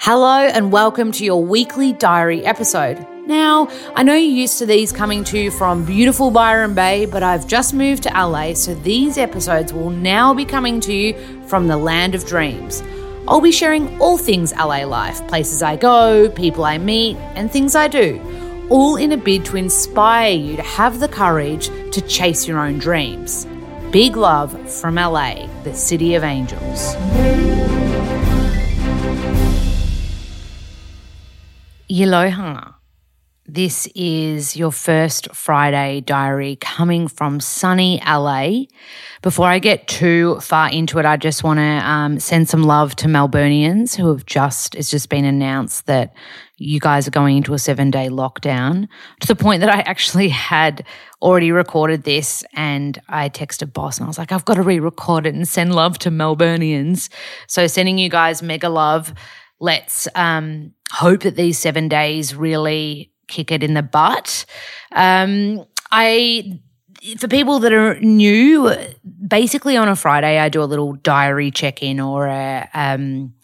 Hello, and welcome to your weekly diary episode. Now, I know you're used to these coming to you from beautiful Byron Bay, but I've just moved to LA, so these episodes will now be coming to you from the land of dreams. I'll be sharing all things LA life places I go, people I meet, and things I do, all in a bid to inspire you to have the courage to chase your own dreams. Big love from LA, the city of angels. Yaloha. This is your first Friday diary coming from sunny LA. Before I get too far into it, I just want to um, send some love to Melburnians who have just, it's just been announced that you guys are going into a seven day lockdown to the point that I actually had already recorded this and I texted boss and I was like, I've got to re record it and send love to Melburnians. So sending you guys mega love. Let's um, hope that these seven days really kick it in the butt. Um, I for people that are new, basically on a Friday, I do a little diary check in or a, um,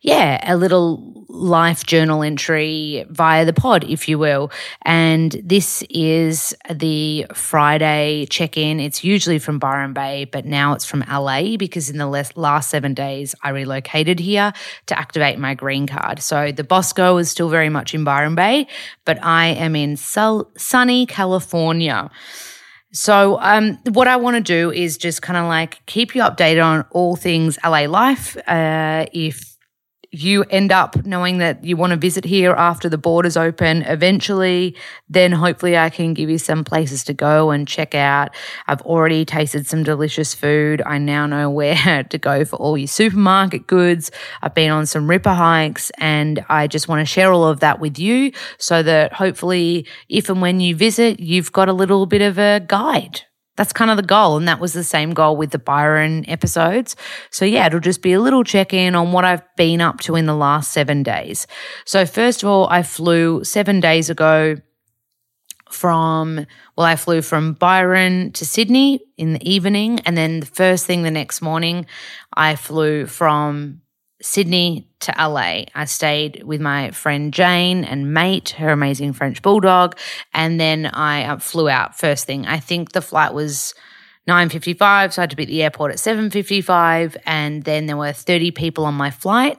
yeah, a little life journal entry via the pod, if you will. And this is the Friday check in. It's usually from Byron Bay, but now it's from LA because in the last seven days, I relocated here to activate my green card. So the Bosco is still very much in Byron Bay, but I am in sunny California. So, um, what I want to do is just kind of like keep you updated on all things LA life. Uh, if you end up knowing that you want to visit here after the borders open eventually, then hopefully I can give you some places to go and check out. I've already tasted some delicious food. I now know where to go for all your supermarket goods. I've been on some ripper hikes and I just want to share all of that with you so that hopefully if and when you visit, you've got a little bit of a guide that's kind of the goal. And that was the same goal with the Byron episodes. So, yeah, it'll just be a little check in on what I've been up to in the last seven days. So, first of all, I flew seven days ago from, well, I flew from Byron to Sydney in the evening. And then the first thing the next morning, I flew from Sydney to LA. I stayed with my friend Jane and mate, her amazing French bulldog, and then I uh, flew out first thing. I think the flight was 9.55 so i had to be at the airport at 7.55 and then there were 30 people on my flight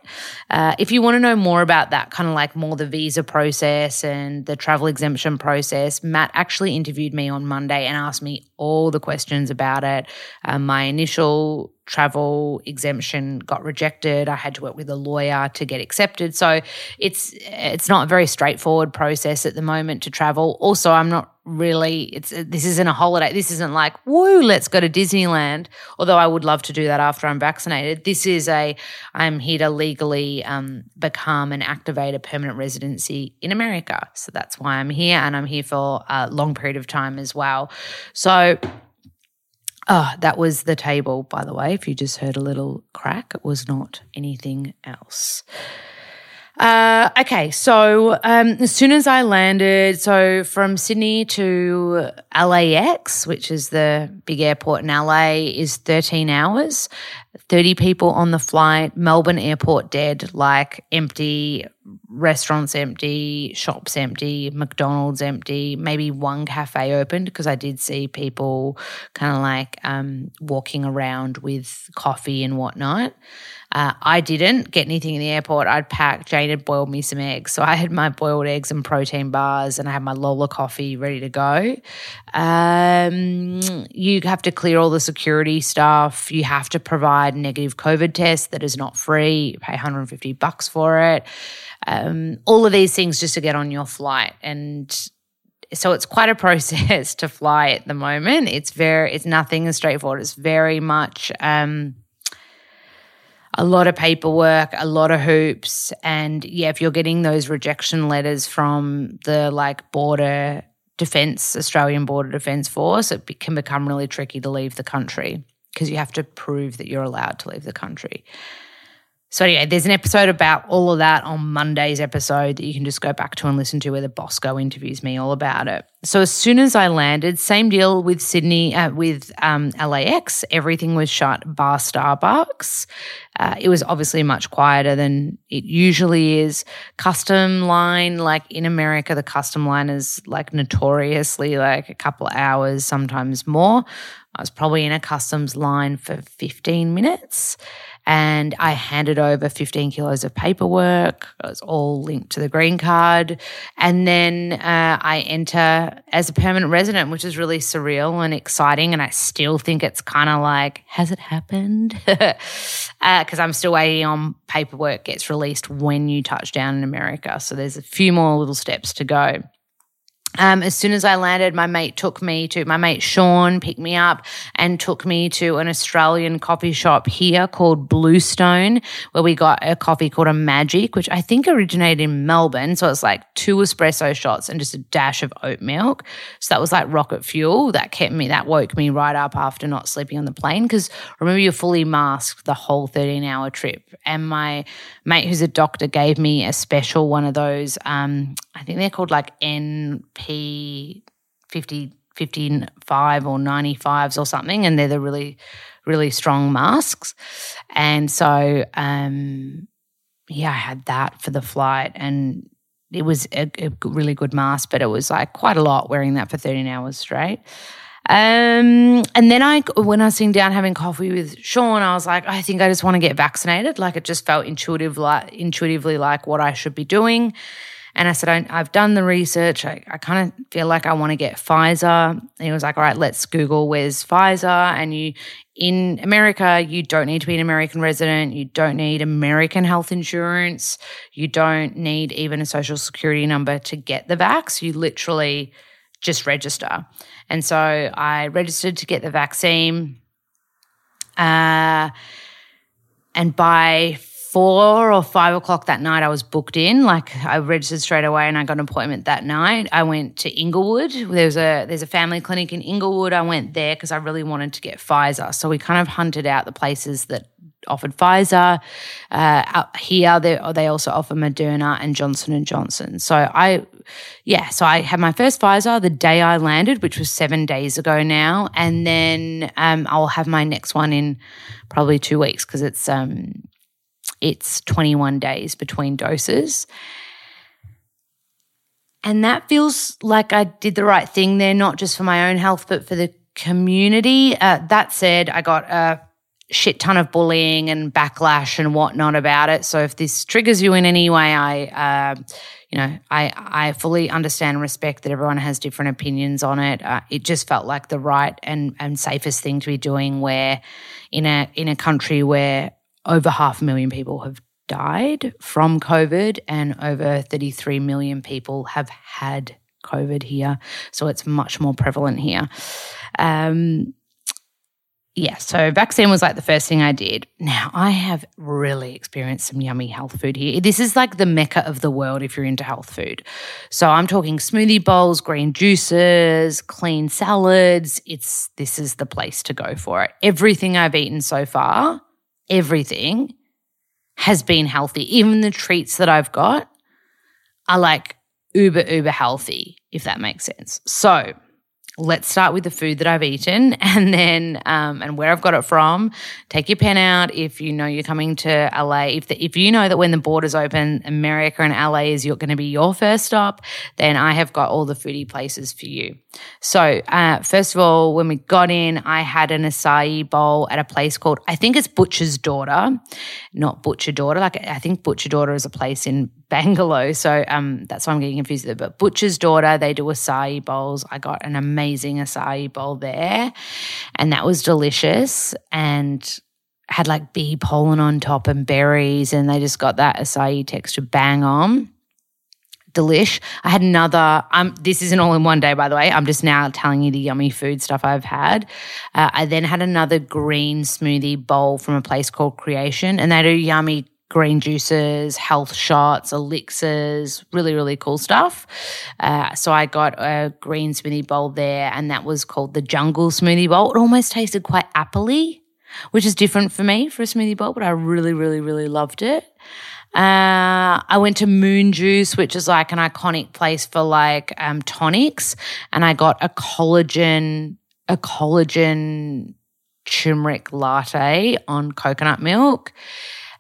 uh, if you want to know more about that kind of like more the visa process and the travel exemption process matt actually interviewed me on monday and asked me all the questions about it uh, my initial travel exemption got rejected. I had to work with a lawyer to get accepted. So it's it's not a very straightforward process at the moment to travel. Also, I'm not really it's this isn't a holiday. This isn't like, woo, let's go to Disneyland. Although I would love to do that after I'm vaccinated. This is a I'm here to legally um, become and activate a permanent residency in America. So that's why I'm here and I'm here for a long period of time as well. So Oh, that was the table, by the way. If you just heard a little crack, it was not anything else. Uh, okay, so um, as soon as I landed, so from Sydney to LAX, which is the big airport in LA, is 13 hours. 30 people on the flight, Melbourne airport dead, like empty, restaurants empty, shops empty, McDonald's empty, maybe one cafe opened because I did see people kind of like um, walking around with coffee and whatnot. Uh, I didn't get anything in the airport. I'd packed, Jane had boiled me some eggs. So I had my boiled eggs and protein bars and I had my Lola coffee ready to go. Um, you have to clear all the security stuff. You have to provide negative COVID test that is not free. You pay 150 bucks for it. Um, all of these things just to get on your flight. And so it's quite a process to fly at the moment. It's very, it's nothing as straightforward. It's very much, um, a lot of paperwork, a lot of hoops. And yeah, if you're getting those rejection letters from the like border defense, Australian Border Defense Force, it can become really tricky to leave the country because you have to prove that you're allowed to leave the country. So, anyway, there's an episode about all of that on Monday's episode that you can just go back to and listen to where the Bosco interviews me all about it. So, as soon as I landed, same deal with Sydney, uh, with um, LAX, everything was shut bar Starbucks. Uh, it was obviously much quieter than it usually is. Custom line, like in America, the custom line is like notoriously like a couple hours, sometimes more. I was probably in a customs line for 15 minutes and I handed over 15 kilos of paperwork. It was all linked to the green card. And then uh, I enter as a permanent resident, which is really surreal and exciting. And I still think it's kind of like, has it happened? Because uh, I'm still waiting on paperwork gets released when you touch down in America. So there's a few more little steps to go. Um, as soon as I landed, my mate took me to my mate Sean picked me up and took me to an Australian coffee shop here called Bluestone, where we got a coffee called a Magic, which I think originated in Melbourne. So it's like two espresso shots and just a dash of oat milk. So that was like rocket fuel. That kept me, that woke me right up after not sleeping on the plane. Because remember, you're fully masked the whole 13 hour trip. And my mate, who's a doctor, gave me a special one of those. Um, I think they're called like NP 50, 55 or 95s or something. And they're the really, really strong masks. And so, um, yeah, I had that for the flight and it was a, a, really good mask, but it was like quite a lot wearing that for 13 hours straight. Um, and then I, when I was sitting down having coffee with Sean, I was like, I think I just want to get vaccinated. Like it just felt intuitive, like intuitively like what I should be doing. And I said, I, have done the research. I, I kind of feel like I want to get Pfizer. And he was like, all right, let's Google where's Pfizer. And you, in America, you don't need to be an American resident. You don't need American health insurance. You don't need even a social security number to get the vax. You literally just register. And so I registered to get the vaccine. Uh, and by four or five o'clock that night, I was booked in. Like I registered straight away, and I got an appointment that night. I went to Inglewood. There's a there's a family clinic in Inglewood. I went there because I really wanted to get Pfizer. So we kind of hunted out the places that offered Pfizer. Uh, here, they, they also offer Moderna and Johnson and Johnson. So I, yeah, so I had my first Pfizer the day I landed, which was seven days ago now, and then um, I'll have my next one in probably two weeks because it's um, it's 21 days between doses. And that feels like I did the right thing there, not just for my own health, but for the community. Uh, that said, I got a shit ton of bullying and backlash and whatnot about it. So if this triggers you in any way, I, uh, you know, I I fully understand and respect that everyone has different opinions on it. Uh, it just felt like the right and and safest thing to be doing. Where in a in a country where over half a million people have died from COVID, and over 33 million people have had COVID here. So it's much more prevalent here. Um, yeah, so vaccine was like the first thing I did. Now, I have really experienced some yummy health food here. This is like the mecca of the world if you're into health food. So I'm talking smoothie bowls, green juices, clean salads. It's this is the place to go for it. Everything I've eaten so far everything has been healthy. Even the treats that I've got are like uber, uber healthy, if that makes sense. So let's start with the food that I've eaten and then um, and where I've got it from. Take your pen out if you know you're coming to LA. If the, if you know that when the borders open, America and LA is going to be your first stop, then I have got all the foodie places for you. So uh, first of all, when we got in, I had an acai bowl at a place called I think it's Butcher's Daughter, not Butcher Daughter. Like I think Butcher Daughter is a place in Bangalow. So um, that's why I'm getting confused there. But Butcher's Daughter, they do acai bowls. I got an amazing acai bowl there, and that was delicious and had like bee pollen on top and berries, and they just got that acai texture bang on. Delish. I had another. Um, this isn't all in one day, by the way. I'm just now telling you the yummy food stuff I've had. Uh, I then had another green smoothie bowl from a place called Kreation, and they do yummy green juices, health shots, elixirs, really, really cool stuff. Uh, so I got a green smoothie bowl there, and that was called the Jungle Smoothie Bowl. It almost tasted quite appley. which is different for me for a smoothie bowl, but I really, really, really loved it. Uh, I went to Moon Juice, which is like an iconic place for like um, tonics, and I got a collagen, a collagen turmeric latte on coconut milk.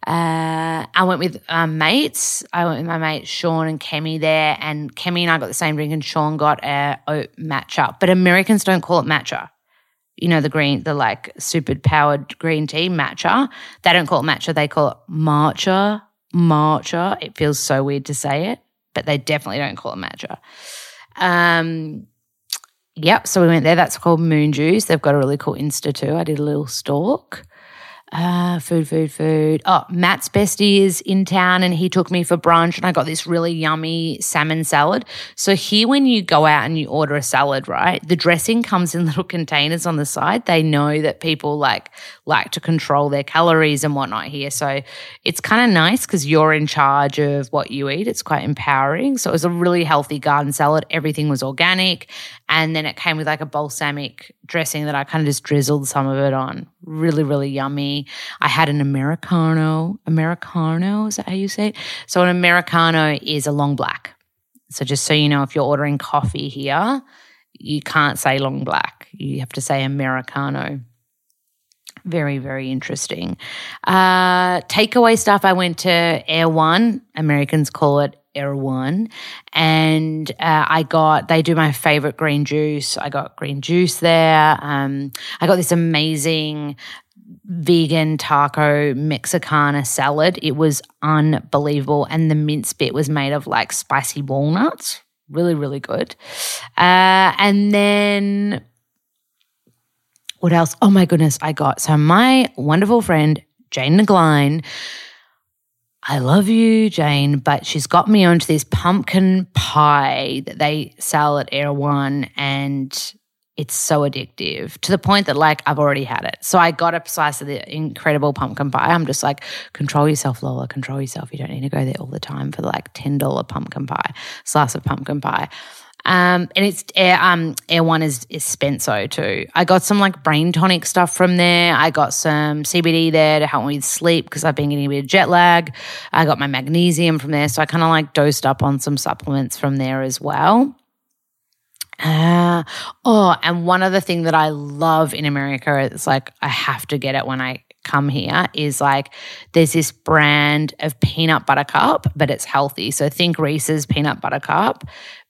Uh, I went with um, mates. I went with my mates Sean and Kemi there, and Kemi and I got the same drink, and Sean got a oat matcha. But Americans don't call it matcha. You know the green, the like super powered green tea matcha. They don't call it matcha. They call it matcha. Matcha. It feels so weird to say it, but they definitely don't call it matcha. Um, yep. So we went there. That's called Moon Juice. They've got a really cool Insta too. I did a little stalk. Uh, food, food, food. Oh, Matt's bestie is in town and he took me for brunch and I got this really yummy salmon salad. So here when you go out and you order a salad, right? The dressing comes in little containers on the side. They know that people like like to control their calories and whatnot here. So it's kind of nice because you're in charge of what you eat. It's quite empowering. So it was a really healthy garden salad. Everything was organic. And then it came with like a balsamic dressing that I kind of just drizzled some of it on. Really, really yummy. I had an Americano. Americano, is that how you say it? So an Americano is a long black. So just so you know, if you're ordering coffee here, you can't say long black. You have to say Americano. Very, very interesting. Uh, takeaway stuff. I went to Air One, Americans call it Erewhon, and uh, I got they do my favorite green juice. I got green juice there. Um, I got this amazing vegan taco Mexicana salad. It was unbelievable, and the mince bit was made of like spicy walnuts. Really, really good. Uh, and then what else? Oh my goodness, I got so my wonderful friend Jane Nagline I love you, Jane, but she's got me onto this pumpkin pie that they sell at Erewhon and it's so addictive to the point that like I've already had it. So I got a slice of the incredible pumpkin pie. I'm just like, control yourself, Lola, control yourself. You don't need to go there all the time for like $10 pumpkin pie, slice of pumpkin pie. Um, and it's Air um Erewhon is is Spenso too. I got some like brain tonic stuff from there. I got some CBD there to help me sleep because I've been getting a bit of jet lag. I got my magnesium from there, so I kind of like dosed up on some supplements from there as well. Uh, oh, and one other thing that I love in America is like I have to get it when I come here is like there's this brand of peanut butter cup, but it's healthy. So think Reese's peanut butter cup,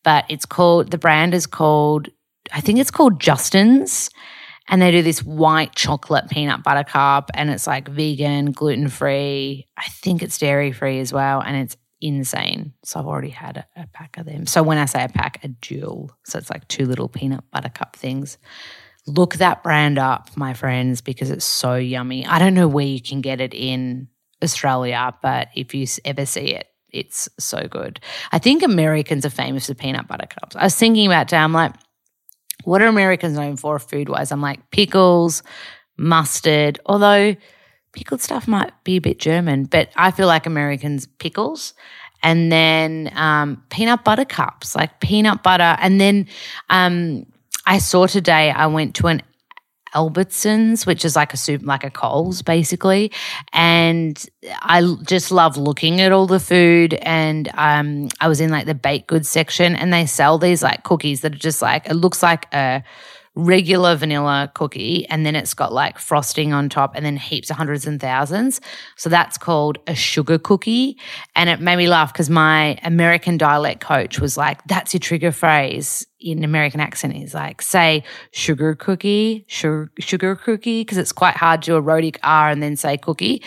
but it's called the brand is called I think it's called Justin's. And they do this white chocolate peanut butter cup and it's like vegan, gluten free. I think it's dairy free as well. And it's insane. So I've already had a, a, pack of them. So when I say a pack, a jewel. So it's like two little peanut butter cup things. Look that brand up, my friends, because it's so yummy. I don't know where you can get it in Australia, but if you ever see it, it's so good. I think Americans are famous for peanut butter cups. I was thinking about that. I'm like, what are Americans known for food wise? I'm like pickles, mustard, although pickled stuff might be a bit German, but I feel like Americans pickles. And then um, peanut butter cups, like peanut butter. And then um, I saw today, I went to an Albertsons, which is like a soup, like a Coles basically. And I just love looking at all the food. And um, I was in like the baked goods section and they sell these like cookies that are just like, it looks like a regular vanilla cookie and then it's got like frosting on top and then heaps of hundreds and thousands. So that's called a sugar cookie. And it made me laugh because my American dialect coach was like, that's your trigger phrase in American accent. is like, say sugar cookie, sugar, sugar cookie, because it's quite hard to do a R and then say cookie.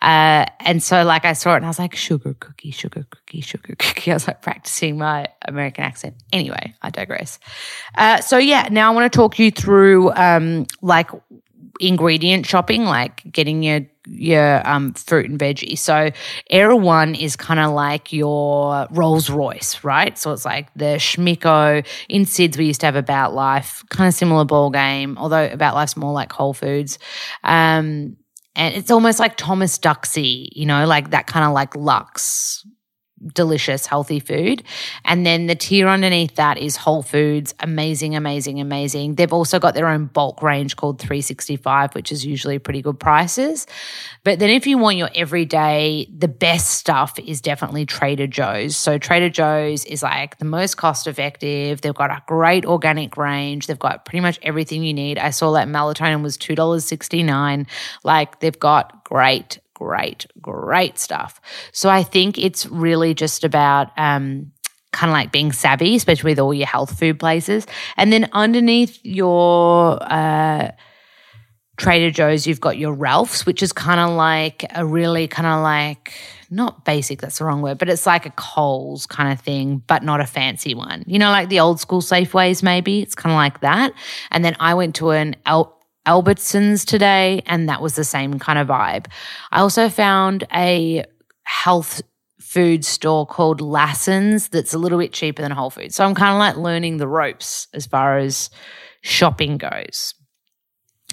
Uh, and so like I saw it and I was like, sugar cookie, sugar cookie, sugar cookie. I was like practicing my American accent. Anyway, I digress. Uh, so yeah, now I want to talk you through um, like ingredient shopping, like getting your your um, fruit and veggie. So Erewhon is kind of like your Rolls Royce, right? So it's like the Schmicko. In SIDS, we used to have About Life, kind of similar ball game, although About Life's more like Whole Foods. Um, and it's almost like Thomas Duxie, you know, like that kind of like luxe delicious, healthy food. And then the tier underneath that is Whole Foods. Amazing, amazing, amazing. They've also got their own bulk range called 365, which is usually pretty good prices. But then if you want your everyday, the best stuff is definitely Trader Joe's. So Trader Joe's is like the most cost effective. They've got a great organic range. They've got pretty much everything you need. I saw that melatonin was $2.69. Like they've got great great, great stuff. So I think it's really just about um, kind of like being savvy, especially with all your health food places. And then underneath your uh, Trader Joe's, you've got your Ralph's, which is kind of like a really kind of like not basic, that's the wrong word, but it's like a Coles kind of thing, but not a fancy one. You know, like the old school Safeways, maybe. It's kind of like that. And then I went to an El- Albertsons today, and that was the same kind of vibe. I also found a health food store called Lassen's that's a little bit cheaper than Whole Foods. So I'm kind of like learning the ropes as far as shopping goes.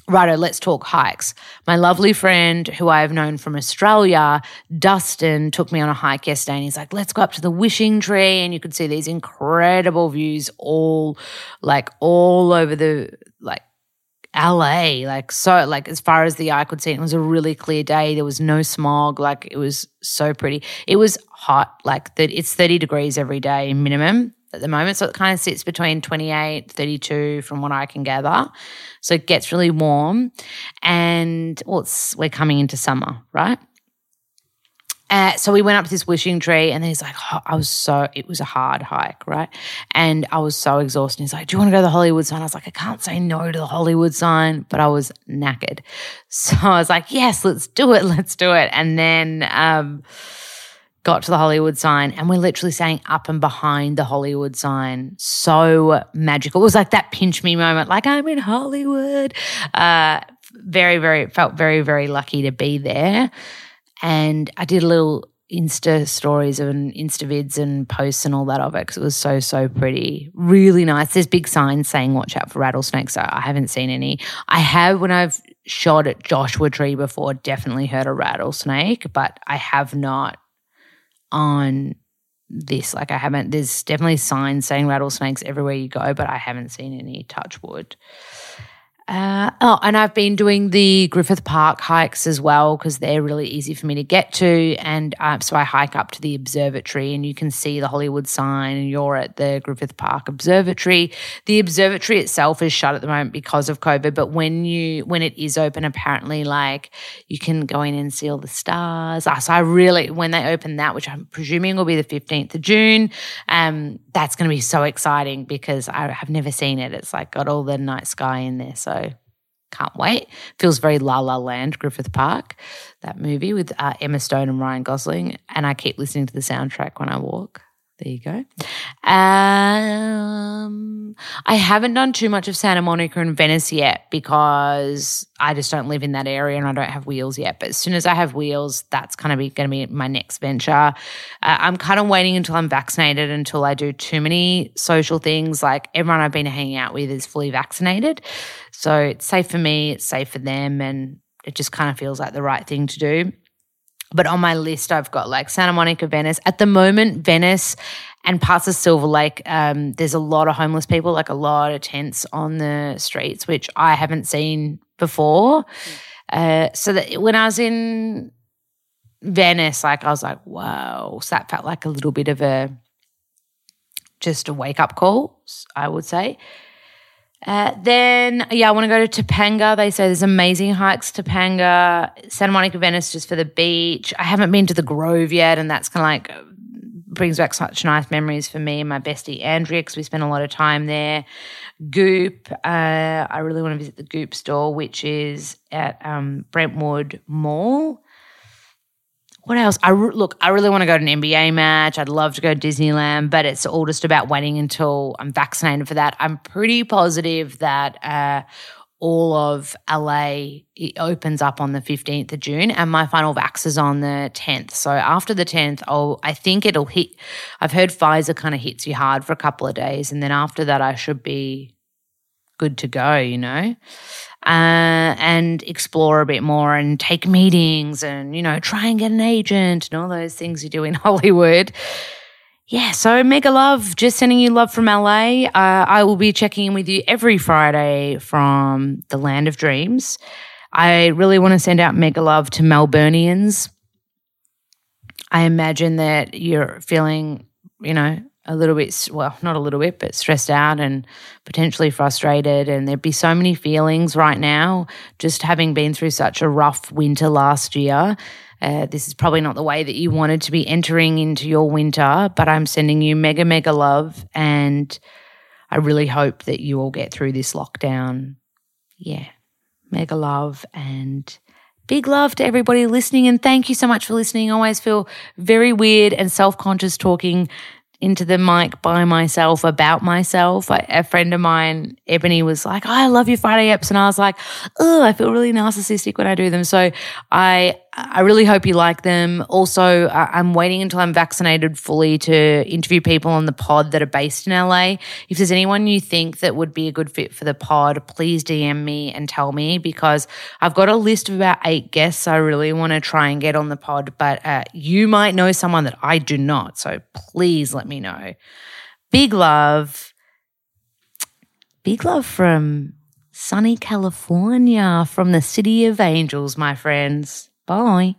Righto, let's talk hikes. My lovely friend who I have known from Australia, Dustin, took me on a hike yesterday and he's like, let's go up to the wishing tree. And you could see these incredible views all like all over the LA, like so, like as far as the eye could see, it was a really clear day. There was no smog. Like it was so pretty. It was hot, like that. It's 30 degrees every day minimum at the moment. So it kind of sits between 28, 32 from what I can gather. So it gets really warm. And well, we're coming into summer, right? Uh, so we went up to this wishing tree, and then he's like, oh, I was so, it was a hard hike, right? And I was so exhausted. He's like, Do you want to go to the Hollywood sign? I was like, I can't say no to the Hollywood sign, but I was knackered. So I was like, Yes, let's do it. Let's do it. And then, um, got to the Hollywood sign and we're literally saying up and behind the Hollywood sign. So magical. It was like that pinch me moment, like I'm in Hollywood. Uh, very, very, felt very, very lucky to be there. And I did a little Insta stories and Insta vids and posts and all that of it because it was so, so pretty. Really nice. There's big signs saying watch out for rattlesnakes. So I haven't seen any. I have, when I've shot at Joshua Tree before, definitely heard a rattlesnake, but I have not on this. Like I haven't, there's definitely signs saying rattlesnakes everywhere you go, but I haven't seen any touch wood. Uh, oh, and I've been doing the Griffith Park hikes as well because they're really easy for me to get to. And uh, so I hike up to the observatory and you can see the Hollywood sign and you're at the Griffith Park Observatory. The observatory itself is shut at the moment because of COVID, but when you when it is open, apparently like you can go in and see all the stars. Uh, so I really when they open that, which I'm presuming will be the 15th of June, um, that's going to be so exciting because I have never seen it. It's like got all the night sky in there. So can't wait. Feels very La La Land, Griffith Park, that movie with uh, Emma Stone and Ryan Gosling. And I keep listening to the soundtrack when I walk. There you go. Um, I haven't done too much of Santa Monica and Venice yet because I just don't live in that area and I don't have wheels yet. But as soon as I have wheels, that's kind of going to be my next venture. Uh, I'm kind of waiting until I'm vaccinated until I do too many social things. Like everyone I've been hanging out with is fully vaccinated. So it's safe for me, it's safe for them. And it just kind of feels like the right thing to do. But on my list, I've got like Santa Monica, Venice. At the moment, Venice and parts of Silver Lake, um, there's a lot of homeless people, like a lot of tents on the streets, which I haven't seen before. Uh, so that when I was in Venice, like I was like, wow. So that felt like a little bit of a just a wake up call, I would say. Uh, then, yeah, I want to go to Topanga. They say there's amazing hikes Topanga, Santa Monica, Venice, just for the beach. I haven't been to the Grove yet, and that's kind of like brings back such nice memories for me and my bestie Andrea because we spent a lot of time there. Goop, uh, I really want to visit the Goop store, which is at um, Brentwood Mall what else? I re- look, I really want to go to an NBA match. I'd love to go to Disneyland, but it's all just about waiting until I'm vaccinated for that. I'm pretty positive that uh, all of LA opens up on the 15th of June, and my final vax is on the 10th. So after the 10th, I'll, I think it'll hit. I've heard Pfizer kind of hits you hard for a couple of days, and then after that, I should be good to go. You know. Uh, and explore a bit more and take meetings and, you know, try and get an agent and all those things you do in Hollywood. Yeah, so mega love. Just sending you love from LA. Uh, I will be checking in with you every Friday from the land of dreams. I really want to send out mega love to Melburnians. I imagine that you're feeling, you know, a little bit, well, not a little bit, but stressed out and potentially frustrated. And there'd be so many feelings right now, just having been through such a rough winter last year. Uh, this is probably not the way that you wanted to be entering into your winter, but I'm sending you mega, mega love. And I really hope that you all get through this lockdown. Yeah, mega love and big love to everybody listening. And thank you so much for listening. I always feel very weird and self conscious talking into the mic by myself about myself. A friend of mine, Ebony, was like, oh, I love your Friday apps. And I was like, oh, I feel really narcissistic when I do them. So I I really hope you like them. Also, I'm waiting until I'm vaccinated fully to interview people on the pod that are based in LA. If there's anyone you think that would be a good fit for the pod, please DM me and tell me because I've got a list of about eight guests I really want to try and get on the pod, but uh, you might know someone that I do not. So please let me know. Big love. Big love from sunny California, from the city of angels, my friends. Bom, hein?